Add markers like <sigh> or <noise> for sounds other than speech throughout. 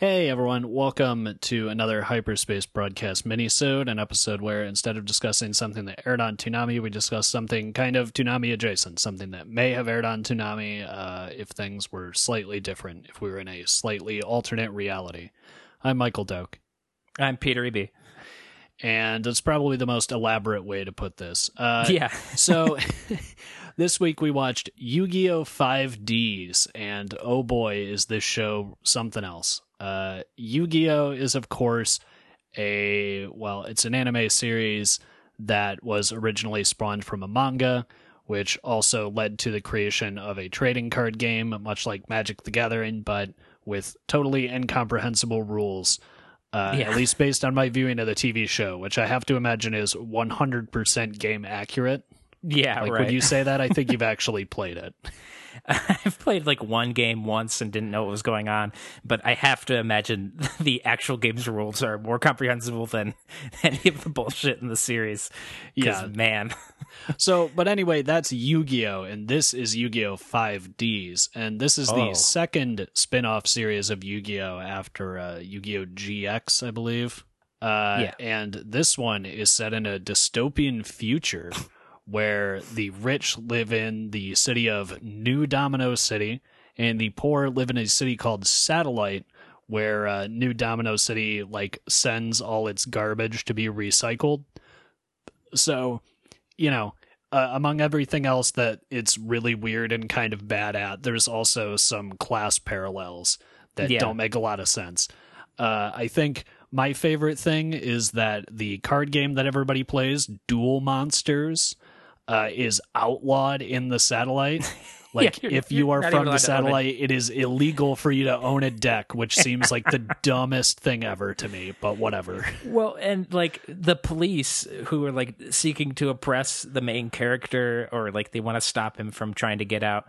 Hey everyone, welcome to another Hyperspace Broadcast minisode, an episode where instead of discussing something that aired on Toonami, we discuss something kind of Toonami adjacent, something that may have aired on Toonami uh, if things were slightly different, if we were in a slightly alternate reality. I'm Michael Doak, I'm Peter E B. and it's probably the most elaborate way to put this. Uh, <laughs> yeah. so <laughs> this week we watched Yu-Gi-Oh! 5Ds, and oh boy, is this show something else. Uh, Yu-Gi-Oh! is of course a well, it's an anime series that was originally spawned from a manga, which also led to the creation of a trading card game, much like Magic the Gathering, but with totally incomprehensible rules. Uh, Yeah. At least based on my viewing of the TV show, which I have to imagine is 100% game accurate. Yeah, Like right. when you say that, I think <laughs> you've actually played it. <laughs> I've played like one game once and didn't know what was going on, but I have to imagine <laughs> the actual game's rules are more comprehensible than <laughs> any of the bullshit in the series. Yeah. man. So, but anyway, that's Yu-Gi-Oh, and this is Yu-Gi-Oh 5Ds, and this is Oh. the second spin-off series of Yu-Gi-Oh after uh, Yu-Gi-Oh GX, I believe. Uh, Yeah. And this one is set in a dystopian future where the rich live in the city of New Domino City, and the poor live in a city called Satellite, where uh, New Domino City like sends all its garbage to be recycled. So, you know, uh, among everything else that it's really weird and kind of bad at, there's also some class parallels that Yeah. don't make a lot of sense. Uh, I think my favorite thing is that the card game that everybody plays, Duel Monsters, uh, is outlawed in the satellite. <laughs> Like, you're- if you you're from the own it. satellite, it is illegal for you to own a deck, which <laughs> seems like the dumbest thing ever to me, but whatever. Well, and like the police who are like seeking to oppress the main character or like they want to stop him from trying to get out.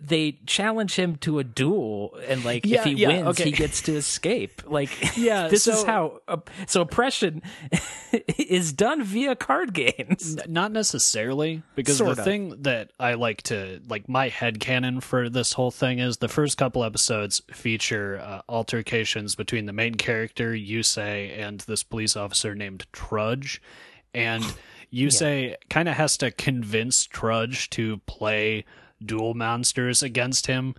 They challenge him to a duel, and like Yeah, if he yeah, wins, okay. he gets to escape. <laughs> Like, Yeah, this is how. op- so oppression <laughs> is done via card games. Not necessarily, because Sort the of. thing that I like to like my headcanon for this whole thing is the first couple episodes feature uh, altercations between the main character Yusei and this police officer named Trudge, and <sighs> Yusei kind of has to convince Trudge to play Duel Monsters against him.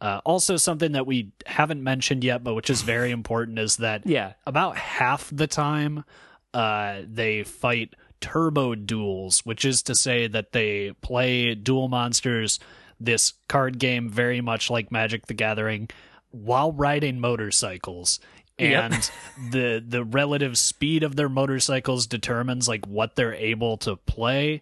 Uh, also, something that we haven't mentioned yet, but which is very <laughs> important, is that Yeah. about half the time uh, they fight turbo duels, which is to say that they play Duel Monsters, this card game very much like Magic the Gathering, while riding motorcycles. Yep. And <laughs> the the relative speed of their motorcycles determines like what they're able to play,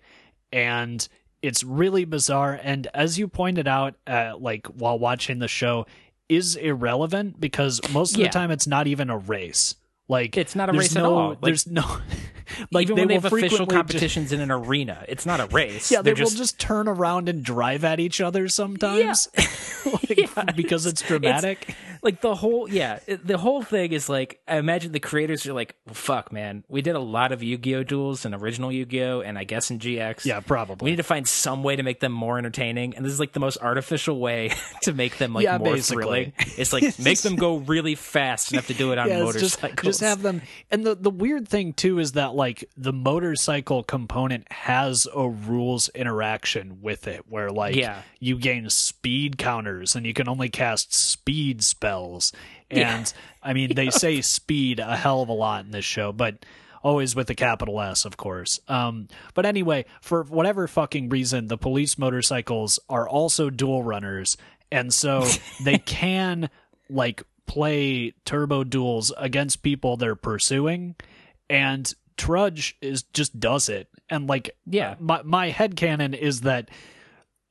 and it's really bizarre. And as you pointed out, uh, like while watching the show, is irrelevant because most of Yeah. the time it's not even a race. Like It's not a race at no, all. Like- there's no <laughs> like Even they when they have official competitions in an arena, it's not a <laughs> race. yeah, they They're will just turn around and drive at each other sometimes <laughs> Like, Yeah, because it's dramatic. <laughs> like the whole yeah it- the whole thing is like i imagine the creators are like well, fuck man we did a lot of yu-gi-oh duels in original yu-gi-oh and i guess in gx yeah, probably. we need to find some way to make them more entertaining and this is like the most artificial way <laughs> to make them like Yeah, more basically. thrilling <laughs> it's like make them go really fast and have to do it on Yeah, it's just, motorcycles just have them. And the, the weird thing, too, is that, like, the motorcycle component has a rules interaction with it where, like, Yeah. you gain speed counters and you can only cast speed spells. And, Yeah. I mean, they say <laughs> speed a hell of a lot in this show, but always with a capital S, of course. Um, but anyway, for whatever fucking reason, the police motorcycles are also duel runners, and so <laughs> they can like play turbo duels against people they're pursuing, and Trudge is just does it, and like Yeah. my my headcanon is that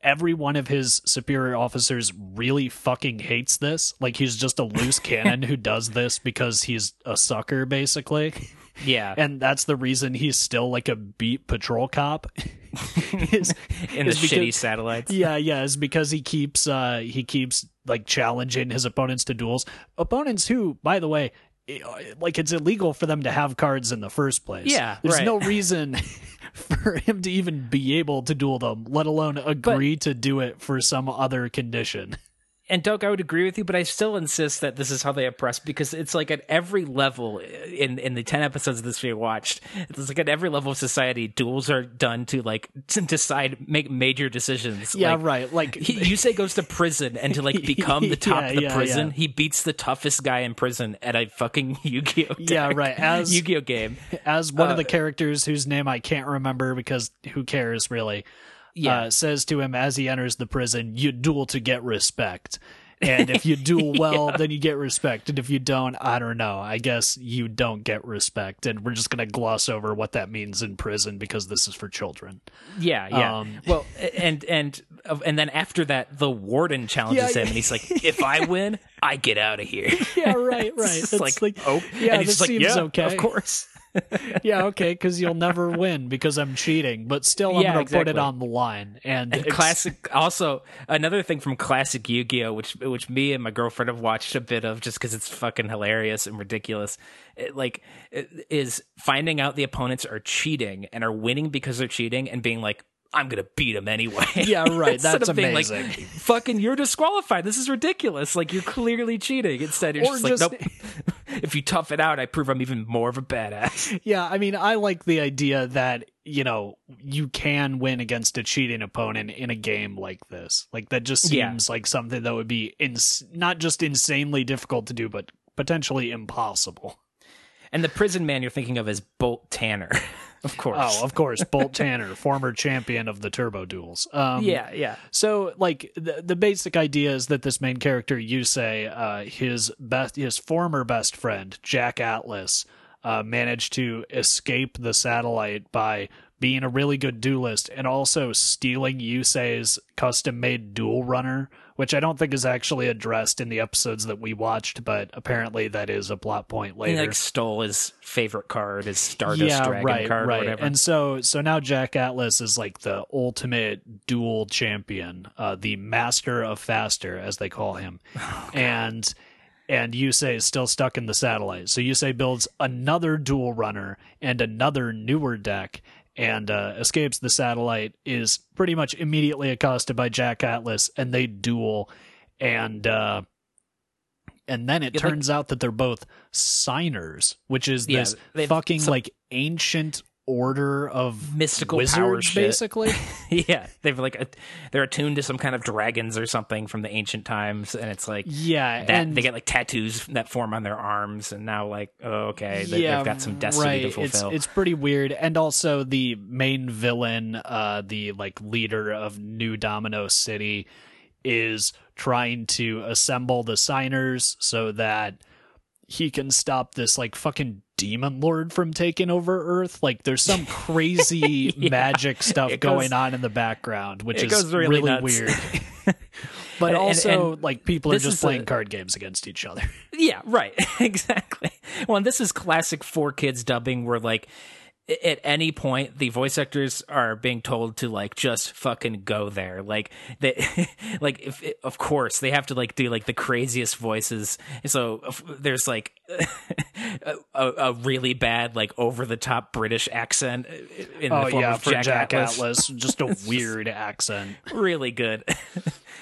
every one of his superior officers really fucking hates this. Like he's just a loose <laughs> cannon who does this because he's a sucker, basically. yeah And that's the reason he's still like a beat patrol cop. <laughs> is, in the because- shitty satellites yeah, yeah, is because he keeps uh he keeps like challenging his opponents to duels. Opponents who, by the way, Uh, like it's illegal for them to have cards in the first place. Yeah, there's right. no <laughs> reason for him to even be able to duel them, let alone agree to do it for some other condition. And Doug, I would agree with you, but I still insist that this is how they oppress because it's like at every level in in the ten episodes of this we watched, it's like at every level of society, duels are done to like to decide make major decisions. Yeah, Like, right. Like He, Yusei goes to prison, and to like <laughs> become the top Yeah, of the yeah, prison, yeah. he beats the toughest guy in prison at a fucking <laughs> Yu-Gi-Oh! Yeah, right. As- <laughs> Yu-Gi-Oh! game. as one Uh, of the characters whose name I can't remember because who cares really, Yeah. uh, says to him as he enters the prison, "You duel to get respect." And if you <laughs> duel well, then you get respect. And if you don't, I don't know. I guess you don't get respect. And we're just going to gloss over what that means in prison because this is for children. Yeah, yeah. Um, <laughs> well, and and and then after that, the warden challenges Yeah, him, and he's like, "If I win, I get out of here." <laughs> Yeah, right, right. It's It's like, oh, yeah, and he's this like, seems yeah, okay. of course. <laughs> yeah, okay, because you'll never win because I'm cheating, but still I'm Yeah, going to put it on the line. And, And classic. Also, another thing from classic Yu-Gi-Oh, which which me and my girlfriend have watched a bit of, just because it's fucking hilarious and ridiculous. It, like, it, is finding out the opponents are cheating and are winning because they're cheating, and being like. I'm gonna beat him anyway. Yeah, <laughs> right. That's of being amazing. Like, Fucking, you're disqualified. This is ridiculous. Like you're clearly cheating. Instead, you're just, just- like, nope. <laughs> if you tough it out, I prove I'm even more of a badass. Yeah, I mean, I like the idea that, you know, you can win against a cheating opponent in a game like this. Like, that just Yeah. seems like something that would be ins- not just insanely difficult to do, but potentially impossible. And the prison man you're thinking of is Bolt Tanner, <laughs> of <laughs> course. Oh, of course, Bolt Tanner, former champion of the Turbo Duels. Um, yeah, yeah. So, like the the basic idea is that this main character, Yusei, uh, his best, his former best friend Jack Atlas, uh, managed to escape the satellite by being a really good duelist and also stealing Yusei's custom made duel runner, which I don't think is actually addressed in the episodes that we watched, but apparently that is a plot point He later. like stole his favorite card, his Stardust Dragon right, card right. or whatever. And so, so now Jack Atlas is like the ultimate duel champion, uh, the master of faster, as they call him, <sighs> Oh, and and Yusei is still stuck in the satellite. So Yusei builds another duel runner and another newer deck. And uh, escapes the satellite is pretty much immediately accosted by Jack Atlas, and they duel, and uh, and then it Yeah, like- turns out that they're both signers, which is Yeah, this fucking some- like ancient order of Mystical wizards, basically. <laughs> yeah, they've like a, they're attuned to some kind of dragons or something from the ancient times, and it's like yeah, that and they get like tattoos that form on their arms, and now like oh, okay, they, yeah, they've got some destiny right. to fulfill. It's it's pretty weird, and also the main villain, uh, the like leader of New Domino City, is trying to assemble the signers so that he can stop this like fucking demon lord from taking over Earth. Like, there's some <laughs> crazy Yeah. magic stuff goes- going on in the background, which is goes really weird. <laughs> But And- also, and like people are just playing card games against each other. Yeah, right. <laughs> exactly. Well, and this is classic 4Kids dubbing where like at any point the voice actors are being told to like just fucking go there. Like they <laughs> like if of course they have to like do like the craziest voices. So there's like <laughs> a, a, a really bad like over the top British accent uh, in Oh the form yeah, of Jack, Jack, Atlas. Atlas, just a <laughs> weird accent. Really good.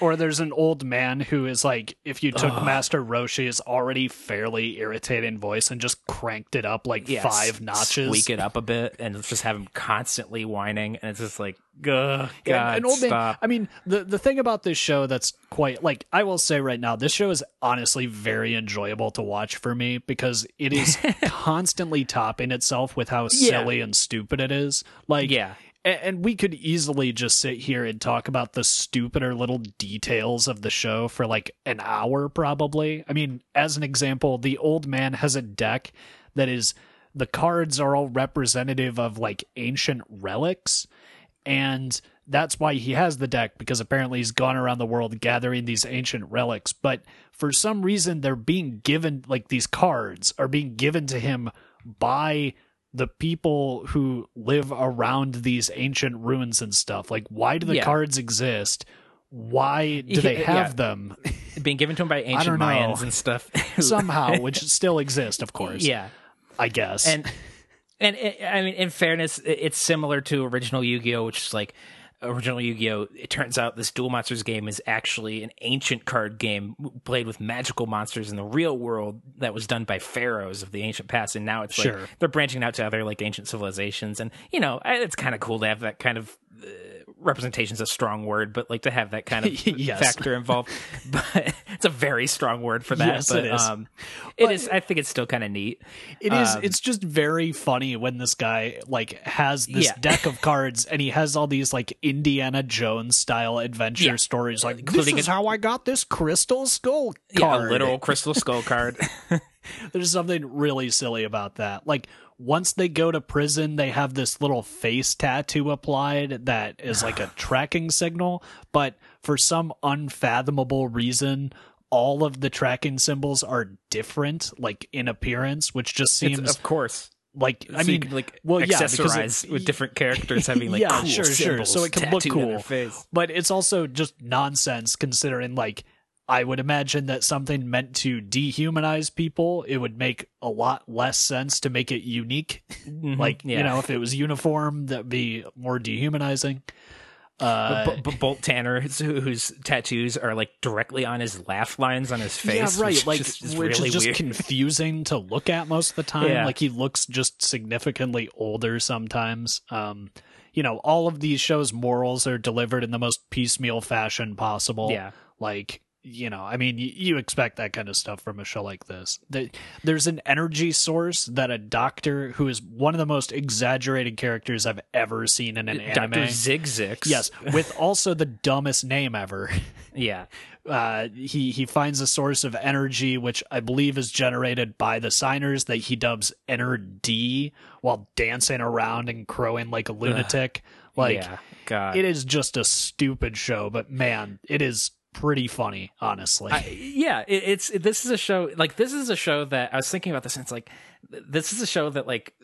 Or there's an old man who is like, if you took Master Roshi's already fairly irritating voice and just cranked it up like five notches. Squeak it up a bit and just have him constantly whining and it's just like ugh, Yeah, God, an old man- stop. I mean, the the thing about this show that's quite like I will say right now, this show is honestly very enjoyable to watch for me because it is <laughs> constantly topping itself with how silly and stupid it is. Like, Yeah. And we could easily just sit here and talk about the stupider little details of the show for like an hour, probably. I mean, as an example, the old man has a deck that is the cards are all representative of like ancient relics and that's why he has the deck because apparently he's gone around the world gathering these ancient relics but for some reason they're being given like these cards are being given to him by the people who live around these ancient ruins and stuff like why do the Yeah. cards exist why do they have yeah. them <laughs> being given to them by ancient. Mayans and stuff. <laughs> somehow which still exist of course yeah, i guess and and it, I mean, in fairness, it's similar to original Yu-Gi-Oh, which is like original Yu-Gi-Oh, it turns out this Duel Monsters game is actually an ancient card game played with magical monsters in the real world that was done by pharaohs of the ancient past, and now it's like they're branching out to other like ancient civilizations, and you know it's kind of cool to have that kind of. Uh, representation's a strong word, but like to have that kind of <laughs> Yes. factor involved. <laughs> But it's a very strong word for that. Yes, but, it is. Um, it is. I think it's still kind of neat. It is. Um, it's just very funny when this guy like has this Yeah. deck of <laughs> cards and he has all these like Indiana Jones style adventure Yeah. stories. Like, Including this is a- how I got this crystal skull Yeah, card. a literal crystal skull card. There's something really silly about that. Like once they go to prison, they have this little face tattoo applied that is like a <sighs> tracking signal, but for some unfathomable reason, all of the tracking symbols are different, like in appearance, which just It's- seems of course. like I So mean, could, like well, yeah, because it- with different characters <laughs> having like yeah, cool sure, sure. So it can look cool. but it's also just nonsense considering like I would imagine that something meant to dehumanize people, it would make a lot less sense to make it unique. like, you Mm-hmm. yeah. know, if it was uniform, that'd be more dehumanizing. Uh, B- B- Bolt Tanner, whose, whose tattoos are like directly on his laugh lines on his face. yeah, right. Which like, just, is which really is just weird. confusing to look at most of the time. Yeah. Like, he looks just significantly older sometimes. Um, you know, all of these shows' morals are delivered in the most piecemeal fashion possible. Yeah. Like, you know, I mean, you, you expect that kind of stuff from a show like this. The- There's an energy source that a doctor who is one of the most exaggerated characters I've ever seen in an anime. Doctor Zigzix. Yes, with <laughs> also the dumbest name ever. Yeah. <laughs> Uh, he he finds a source of energy which I believe is generated by the signers that he dubs Ener-D while dancing around and crowing like a lunatic. Like yeah. God. it is just a stupid show, but man, it is pretty funny, honestly. I- yeah, it, it's this is a show like this is a show that I was thinking about this and it's like this is a show that like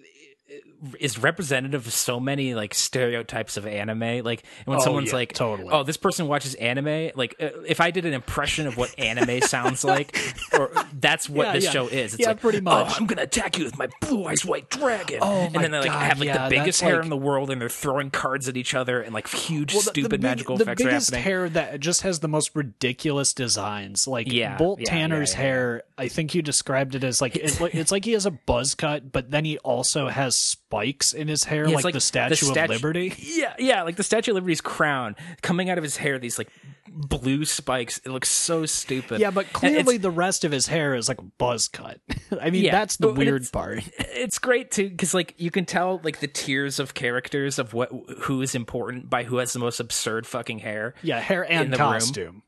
is representative of so many like stereotypes of anime like when Oh, someone's yeah, like totally. oh this person watches anime like uh, if i did an impression of what anime <laughs> sounds like or that's what Yeah, this yeah. show is it's Yeah, like pretty much. oh i'm gonna attack you with my blue eyes white dragon Oh, and then they like God, have like yeah, the biggest hair like- in the world and they're throwing cards at each other and like huge Well, the- stupid the big- magical the effects are biggest happening hair that just has the most ridiculous designs. Like Yeah, Bolt Tanner's hair, I think you described it as like it's, like it's like he has a buzz cut, but then he also has spikes in his hair, Yeah, like, it's the Statue of statu- Liberty. Yeah, yeah, like the Statue of Liberty's crown coming out of his hair. These like blue spikes. It looks so stupid. Yeah, but clearly the rest of his hair is like a buzz cut. <laughs> I mean, Yeah, that's the weird it's- part. it's great too because like you can tell like the tiers of characters of what who is important by who has the most absurd fucking hair. Yeah, hair and the room.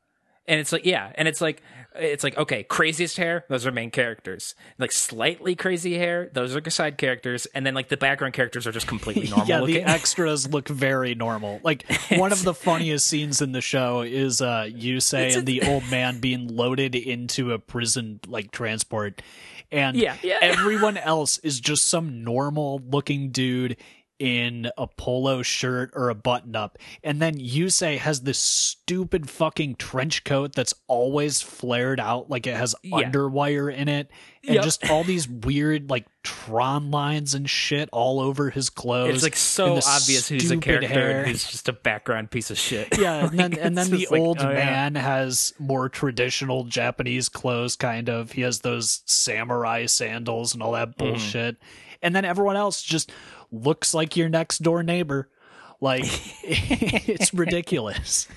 And it's like, yeah, and it's like, it's like, okay, craziest hair, those are main characters. Like slightly crazy hair, those are side characters, and then like the background characters are just completely <laughs> normal yeah, looking. the extras look very normal. Like one of the <laughs> funniest scenes in the show is uh Yusei and the <laughs> old man being loaded into a prison like transport. And Yeah, yeah. everyone else is just some normal looking dude in a polo shirt or a button up. And then Yusei has this stupid fucking trench coat that's always flared out like it has Yeah. underwire in it. And Yep. just all these weird like Tron lines and shit all over his clothes. it's like so obvious who's a character hair. and who's just a background piece of shit. <laughs> Yeah, and then <laughs> and then the like, old oh, yeah. man has more traditional Japanese clothes, kind of. He has those samurai sandals and all that Mm-hmm. bullshit. And then everyone else just looks like your next door neighbor. Like <laughs> it's ridiculous.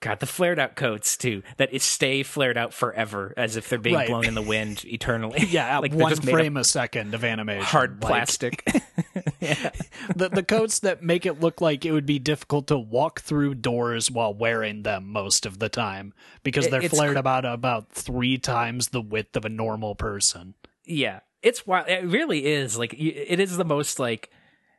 God, the flared out coats too that stay flared out forever, as if they're being Right. blown in the wind <laughs> eternally. Yeah, at like one just frame a second of animation. hard Like, plastic. <laughs> the the coats that make it look like it would be difficult to walk through doors while wearing them most of the time because they're it's flared about about three times the width of a normal person. yeah, it's wild. It really is like it is the most like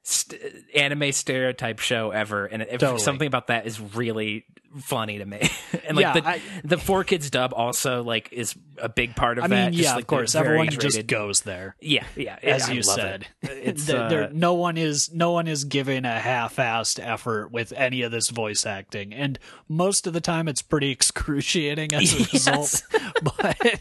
st- anime stereotype show ever, and if Totally. something about that is really funny to me. <laughs> and like Yeah, the I- the 4Kids dub also like is a big part of I that. mean, just, yeah, like, of course, everyone just goes there. Yeah, yeah. As I you said, it. <laughs> it's There- there- uh, no one is no one is giving a half-assed effort with any of this voice acting, and most of the time it's pretty excruciating as a <laughs> Yes. result. but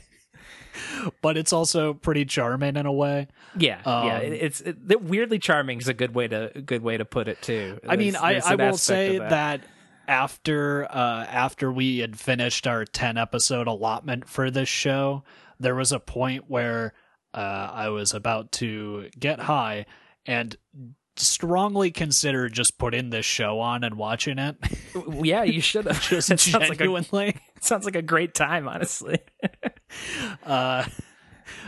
but it's also pretty charming in a way. Yeah, yeah. Um, It, it's it, weirdly charming is a good way to good way to put it too. I mean, There's- I, I will say of that. after uh, after we had finished our ten episode allotment for this show, there was a point where uh, I was about to get high and strongly consider just putting this show on and watching it. yeah, you <laughs> should have. just <laughs> sounds like a genuinely. <laughs> sounds like a great time, honestly. Uh,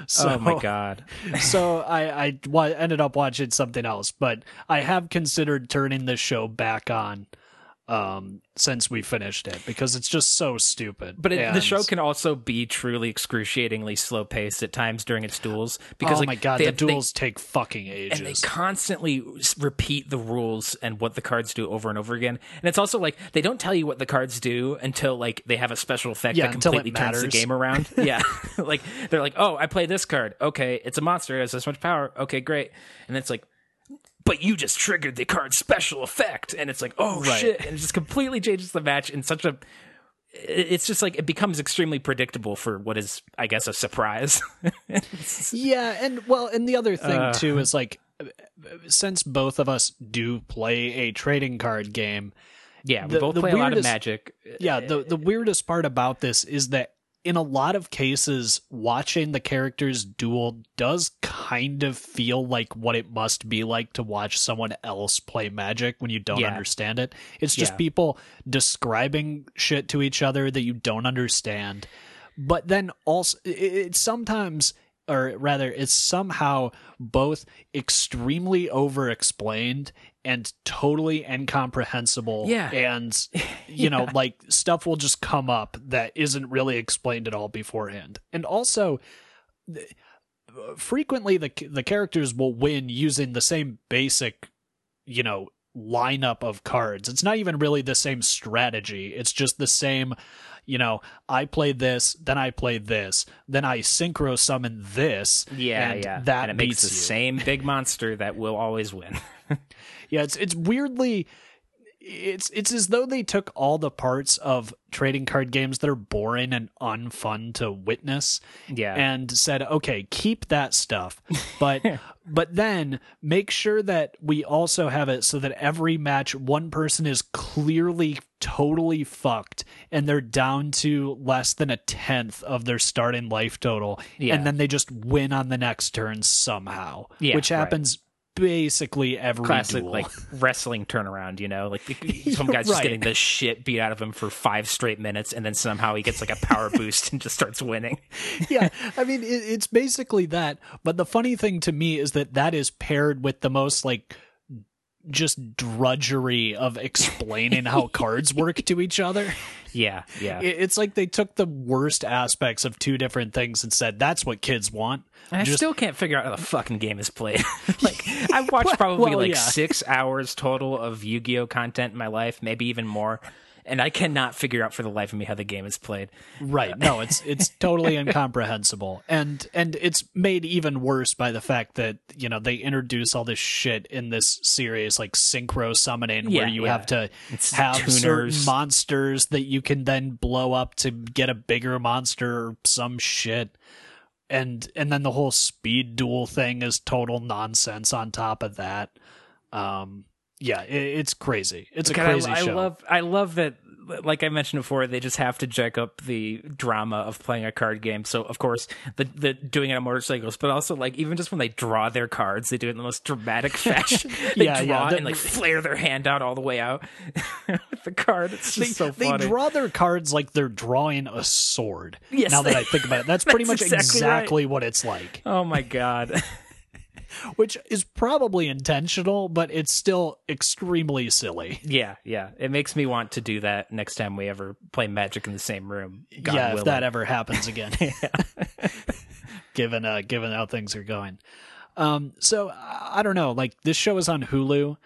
so, <laughs> oh my god. <laughs> so I I wa- ended up watching something else, but I have considered turning this show back on um since we finished it because it's just so stupid. But it, the show can also be truly excruciatingly slow paced at times during its duels because oh like my god, the have- they- duels take fucking ages. and they constantly repeat the rules and what the cards do over and over again. And it's also like they don't tell you what the cards do until like they have a special effect Yeah, that completely turns the game around. <laughs> yeah, <laughs> like they're like, oh, I play this card. Okay, it's a monster. It has this much power. Okay, great. And it's like. But you just triggered the card's special effect, and it's like, oh Right. shit! And it just completely changes the match in such a. It's just like it becomes extremely predictable for what is, I guess, a surprise. <laughs> Yeah, and well, and the other thing Uh. too is like since both of us do play a trading card game, yeah, we The- both play a lot of Magic. yeah the the weirdest part about this is that in a lot of cases watching the characters duel does kind of feel like what it must be like to watch someone else play magic when you don't Yeah. understand it it's just Yeah. people describing shit to each other that you don't understand but then also it, it sometimes or rather it's somehow both extremely over explained and totally incomprehensible Yeah. and <laughs> you know like stuff will just come up that isn't really explained at all beforehand and also th- frequently the the characters will win using the same basic you know lineup of cards it's not even really the same strategy it's just the same you know i played this then i played this then i synchro summon this Yeah, and yeah. that and it makes the you. same big monster that will always win. <laughs> Yeah, it's it's weirdly it's it's as though they took all the parts of trading card games that are boring and unfun to witness Yeah. and said, "Okay, keep that stuff." <laughs> But but then make sure that we also have it so that every match one person is clearly totally fucked and they're down to less than a tenth of their starting life total Yeah. and then they just win on the next turn somehow, Yeah, which right. Basically every Classic duel. like <laughs> wrestling turnaround, you know, like <laughs> <laughs> some guy's just getting the shit beat out of him for five straight minutes, and then somehow he gets like a power boost and just starts winning. yeah, I mean, it, it's basically that. But the funny thing to me is that that is paired with the most like just drudgery of explaining how cards work to each other. <laughs> Yeah, yeah. It's like they took the worst aspects of two different things and said that's what kids want. And I Just- still can't figure out how the fucking game is played. <laughs> <laughs> like I've watched probably well, like yeah. six hours total of Yu-Gi-Oh content in my life, maybe even more, and I cannot figure out for the life of me how the game is played. Right. No, it's it's totally <laughs> incomprehensible. And and it's made even worse by the fact that, you know, they introduce all this shit in this series like synchro summoning Yeah, where you yeah. have to It's have certain monsters that you can then blow up to get a bigger monster or some shit. And and then the whole speed duel thing is total nonsense on top of that. Um yeah, it, it's crazy. It's a crazy I, I show. love I love that like I mentioned before, they just have to jack up the drama of playing a card game. So of course, the the doing it on motorcycles, but also like even just when they draw their cards, they do it in the most dramatic <laughs> fashion. <laughs> they Yeah, draw yeah, the- and like flare their hand out all the way out <laughs> with the card. It's they, just so funny. they draw their cards like they're drawing a sword. Yes, now that I think about it, that's pretty much exactly exactly, right. what it's like, oh my god. Which is probably intentional, but it's still extremely silly. <laughs> yeah, yeah. It makes me want to do that next time we ever play Magic in the same room. God yeah, if that ever <laughs> happens again, <laughs> given uh, given how things are going. Um, so I I don't know. Like this show is on Hulu.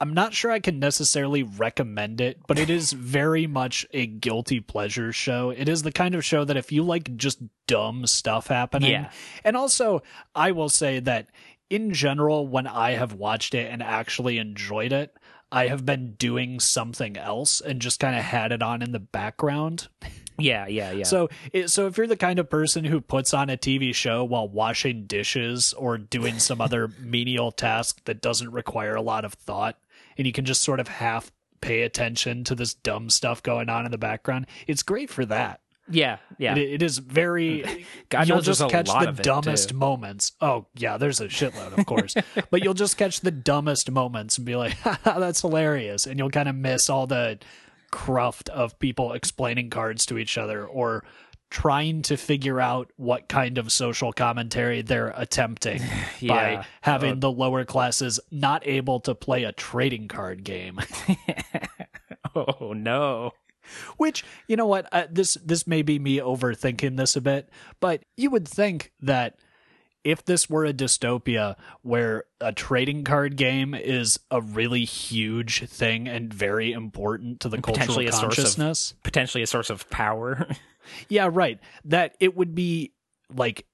I'm not sure I can necessarily recommend it, but it is very much a guilty pleasure show. It is the kind of show that if you like just dumb stuff happening, Yeah. and also I will say that in general, when I have watched it and actually enjoyed it, I have been doing something else and just kind of had it on in the background. Yeah, yeah, yeah. So, it, so if you're the kind of person who puts on a TV show while washing dishes or doing some other <laughs> menial task that doesn't require a lot of thought, and you can just sort of half pay attention to this dumb stuff going on in the background, it's great for that. Yeah, yeah. It, it is very. <laughs> God you'll just catch the dumbest too. moments. Oh yeah, there's a shitload, of course. <laughs> but you'll just catch the dumbest moments and be like, <laughs> Haha, "That's hilarious," and you'll kind of miss all the cruft of people explaining cards to each other or trying to figure out what kind of social commentary they're attempting by Yeah. having the lower classes not able to play a trading card game. oh no. Which you know what uh, this this may be me overthinking this a bit, but you would think that if this were a dystopia where a trading card game is a really huge thing and very important to the cultural potentially a of- consciousness, Potentially a source of power. <laughs> yeah, right, that it would be like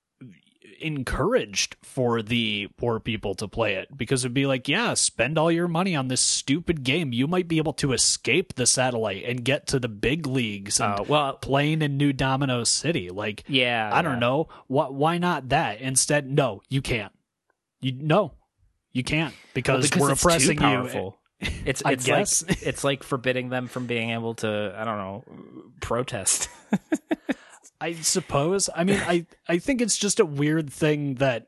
encouraged for the poor people to play it because it'd be like, yeah, spend all your money on this stupid game. You might be able to escape the satellite and get to the big leagues and Oh, well, playing in New Domino City. Like, yeah. I don't yeah. know. Why, why not that? Instead, no, you can't. You no, you can't because, Well, because we're oppressing you. powerful. <laughs> It's it's guess. like it's like forbidding them from being able to I don't know protest. <laughs> I suppose. I mean, I I think it's just a weird thing that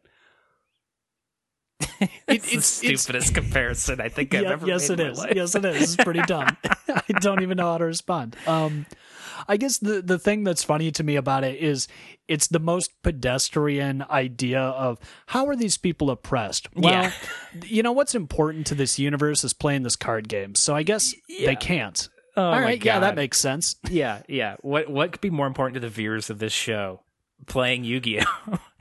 it, <laughs> it's, the it's it's stupidest comparison I think I've Yeah, ever yes, made it is. life. Yes, it is. It's pretty <laughs> dumb. <laughs> I don't even know how to respond. Um, I guess the the thing that's funny to me about it is it's the most pedestrian idea of how are these people oppressed? Well, Yeah. you know what's important to this universe is playing this card game. So I guess Yeah. they can't. Oh All right, yeah, that makes sense. <laughs> Yeah, yeah. What what could be more important to the viewers of this show? Playing Yu-Gi-Oh. <laughs>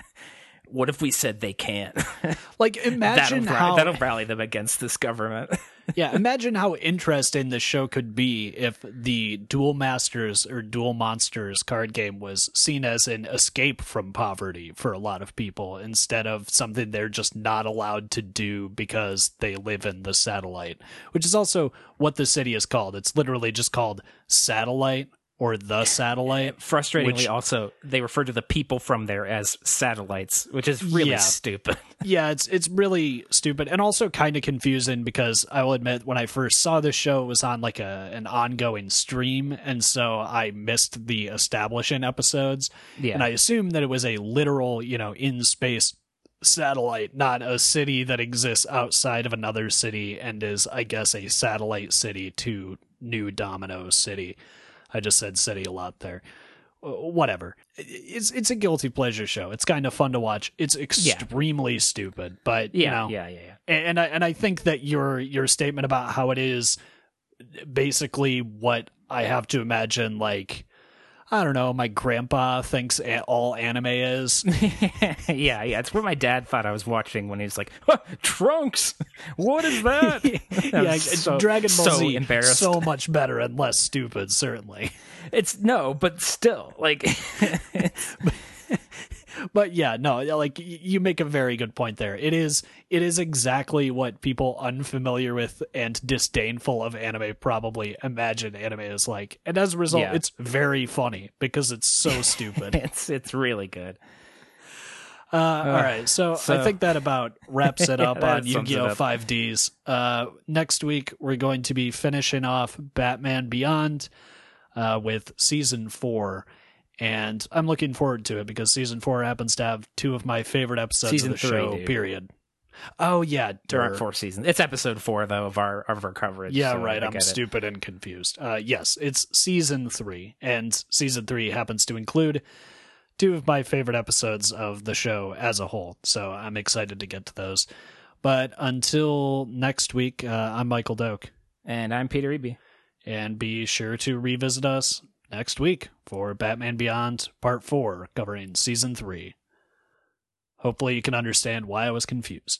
what if we said they can't? <laughs> Like that'll, imagine how that'll rally them against this government. <laughs> yeah, imagine how interesting the show could be if the Duel Masters or Duel Monsters card game was seen as an escape from poverty for a lot of people instead of something they're just not allowed to do because they live in the satellite, which is also what the city is called. It's literally just called Satellite or the Satellite. Frustratingly, Which- also they refer to the people from there as satellites, which is really Yeah. stupid. <laughs> yeah, it's it's really stupid and also kind of confusing because I will admit when I first saw this show it was on like a an ongoing stream and so I missed the establishing episodes Yeah. and I assumed that it was a literal, you know, in space satellite, not a city that exists outside of another city and is I guess a satellite city to New Domino City. I just said city a lot there. Uh, Whatever. It's it's a guilty pleasure show. It's kind of fun to watch. It's extremely stupid, but yeah, you know, yeah, yeah, yeah. and I and I think that your your statement about how it is basically what I have to imagine like I don't know, my grandpa thinks all anime is. <laughs> yeah, yeah. It's what my dad thought I was watching when he was like, "Huh, "Trunks, what is that?" <laughs> Yeah, so- Dragon Ball so Z embarrassed. so much better and less stupid, certainly. It's no, but still, like, <laughs> But yeah, no, like you make a very good point there. It is it is exactly what people unfamiliar with and disdainful of anime probably imagine anime is like. And as a result, Yeah. it's very funny because it's so <laughs> stupid. it's it's really good. Uh, all right, so, I think that about wraps it <laughs> up That on Yu-Gi-Oh! 5Ds. Uh, next week we're going to be finishing off Batman Beyond uh, with season four, and I'm looking forward to it because season four happens to have two of my favorite episodes Season of the three, show. dude. Period. Oh yeah, There aren't four seasons. It's episode four though of our of our coverage. Yeah, so right. I'm get it. stupid and confused. Uh, yes, it's season three, and season three happens to include two of my favorite episodes of the show as a whole. So I'm excited to get to those. But until next week, uh, I'm Michael Doak, And I'm Peter Eby. and be sure to revisit us next week for Batman Beyond Part Four, covering season three. Hopefully, you can understand why I was confused.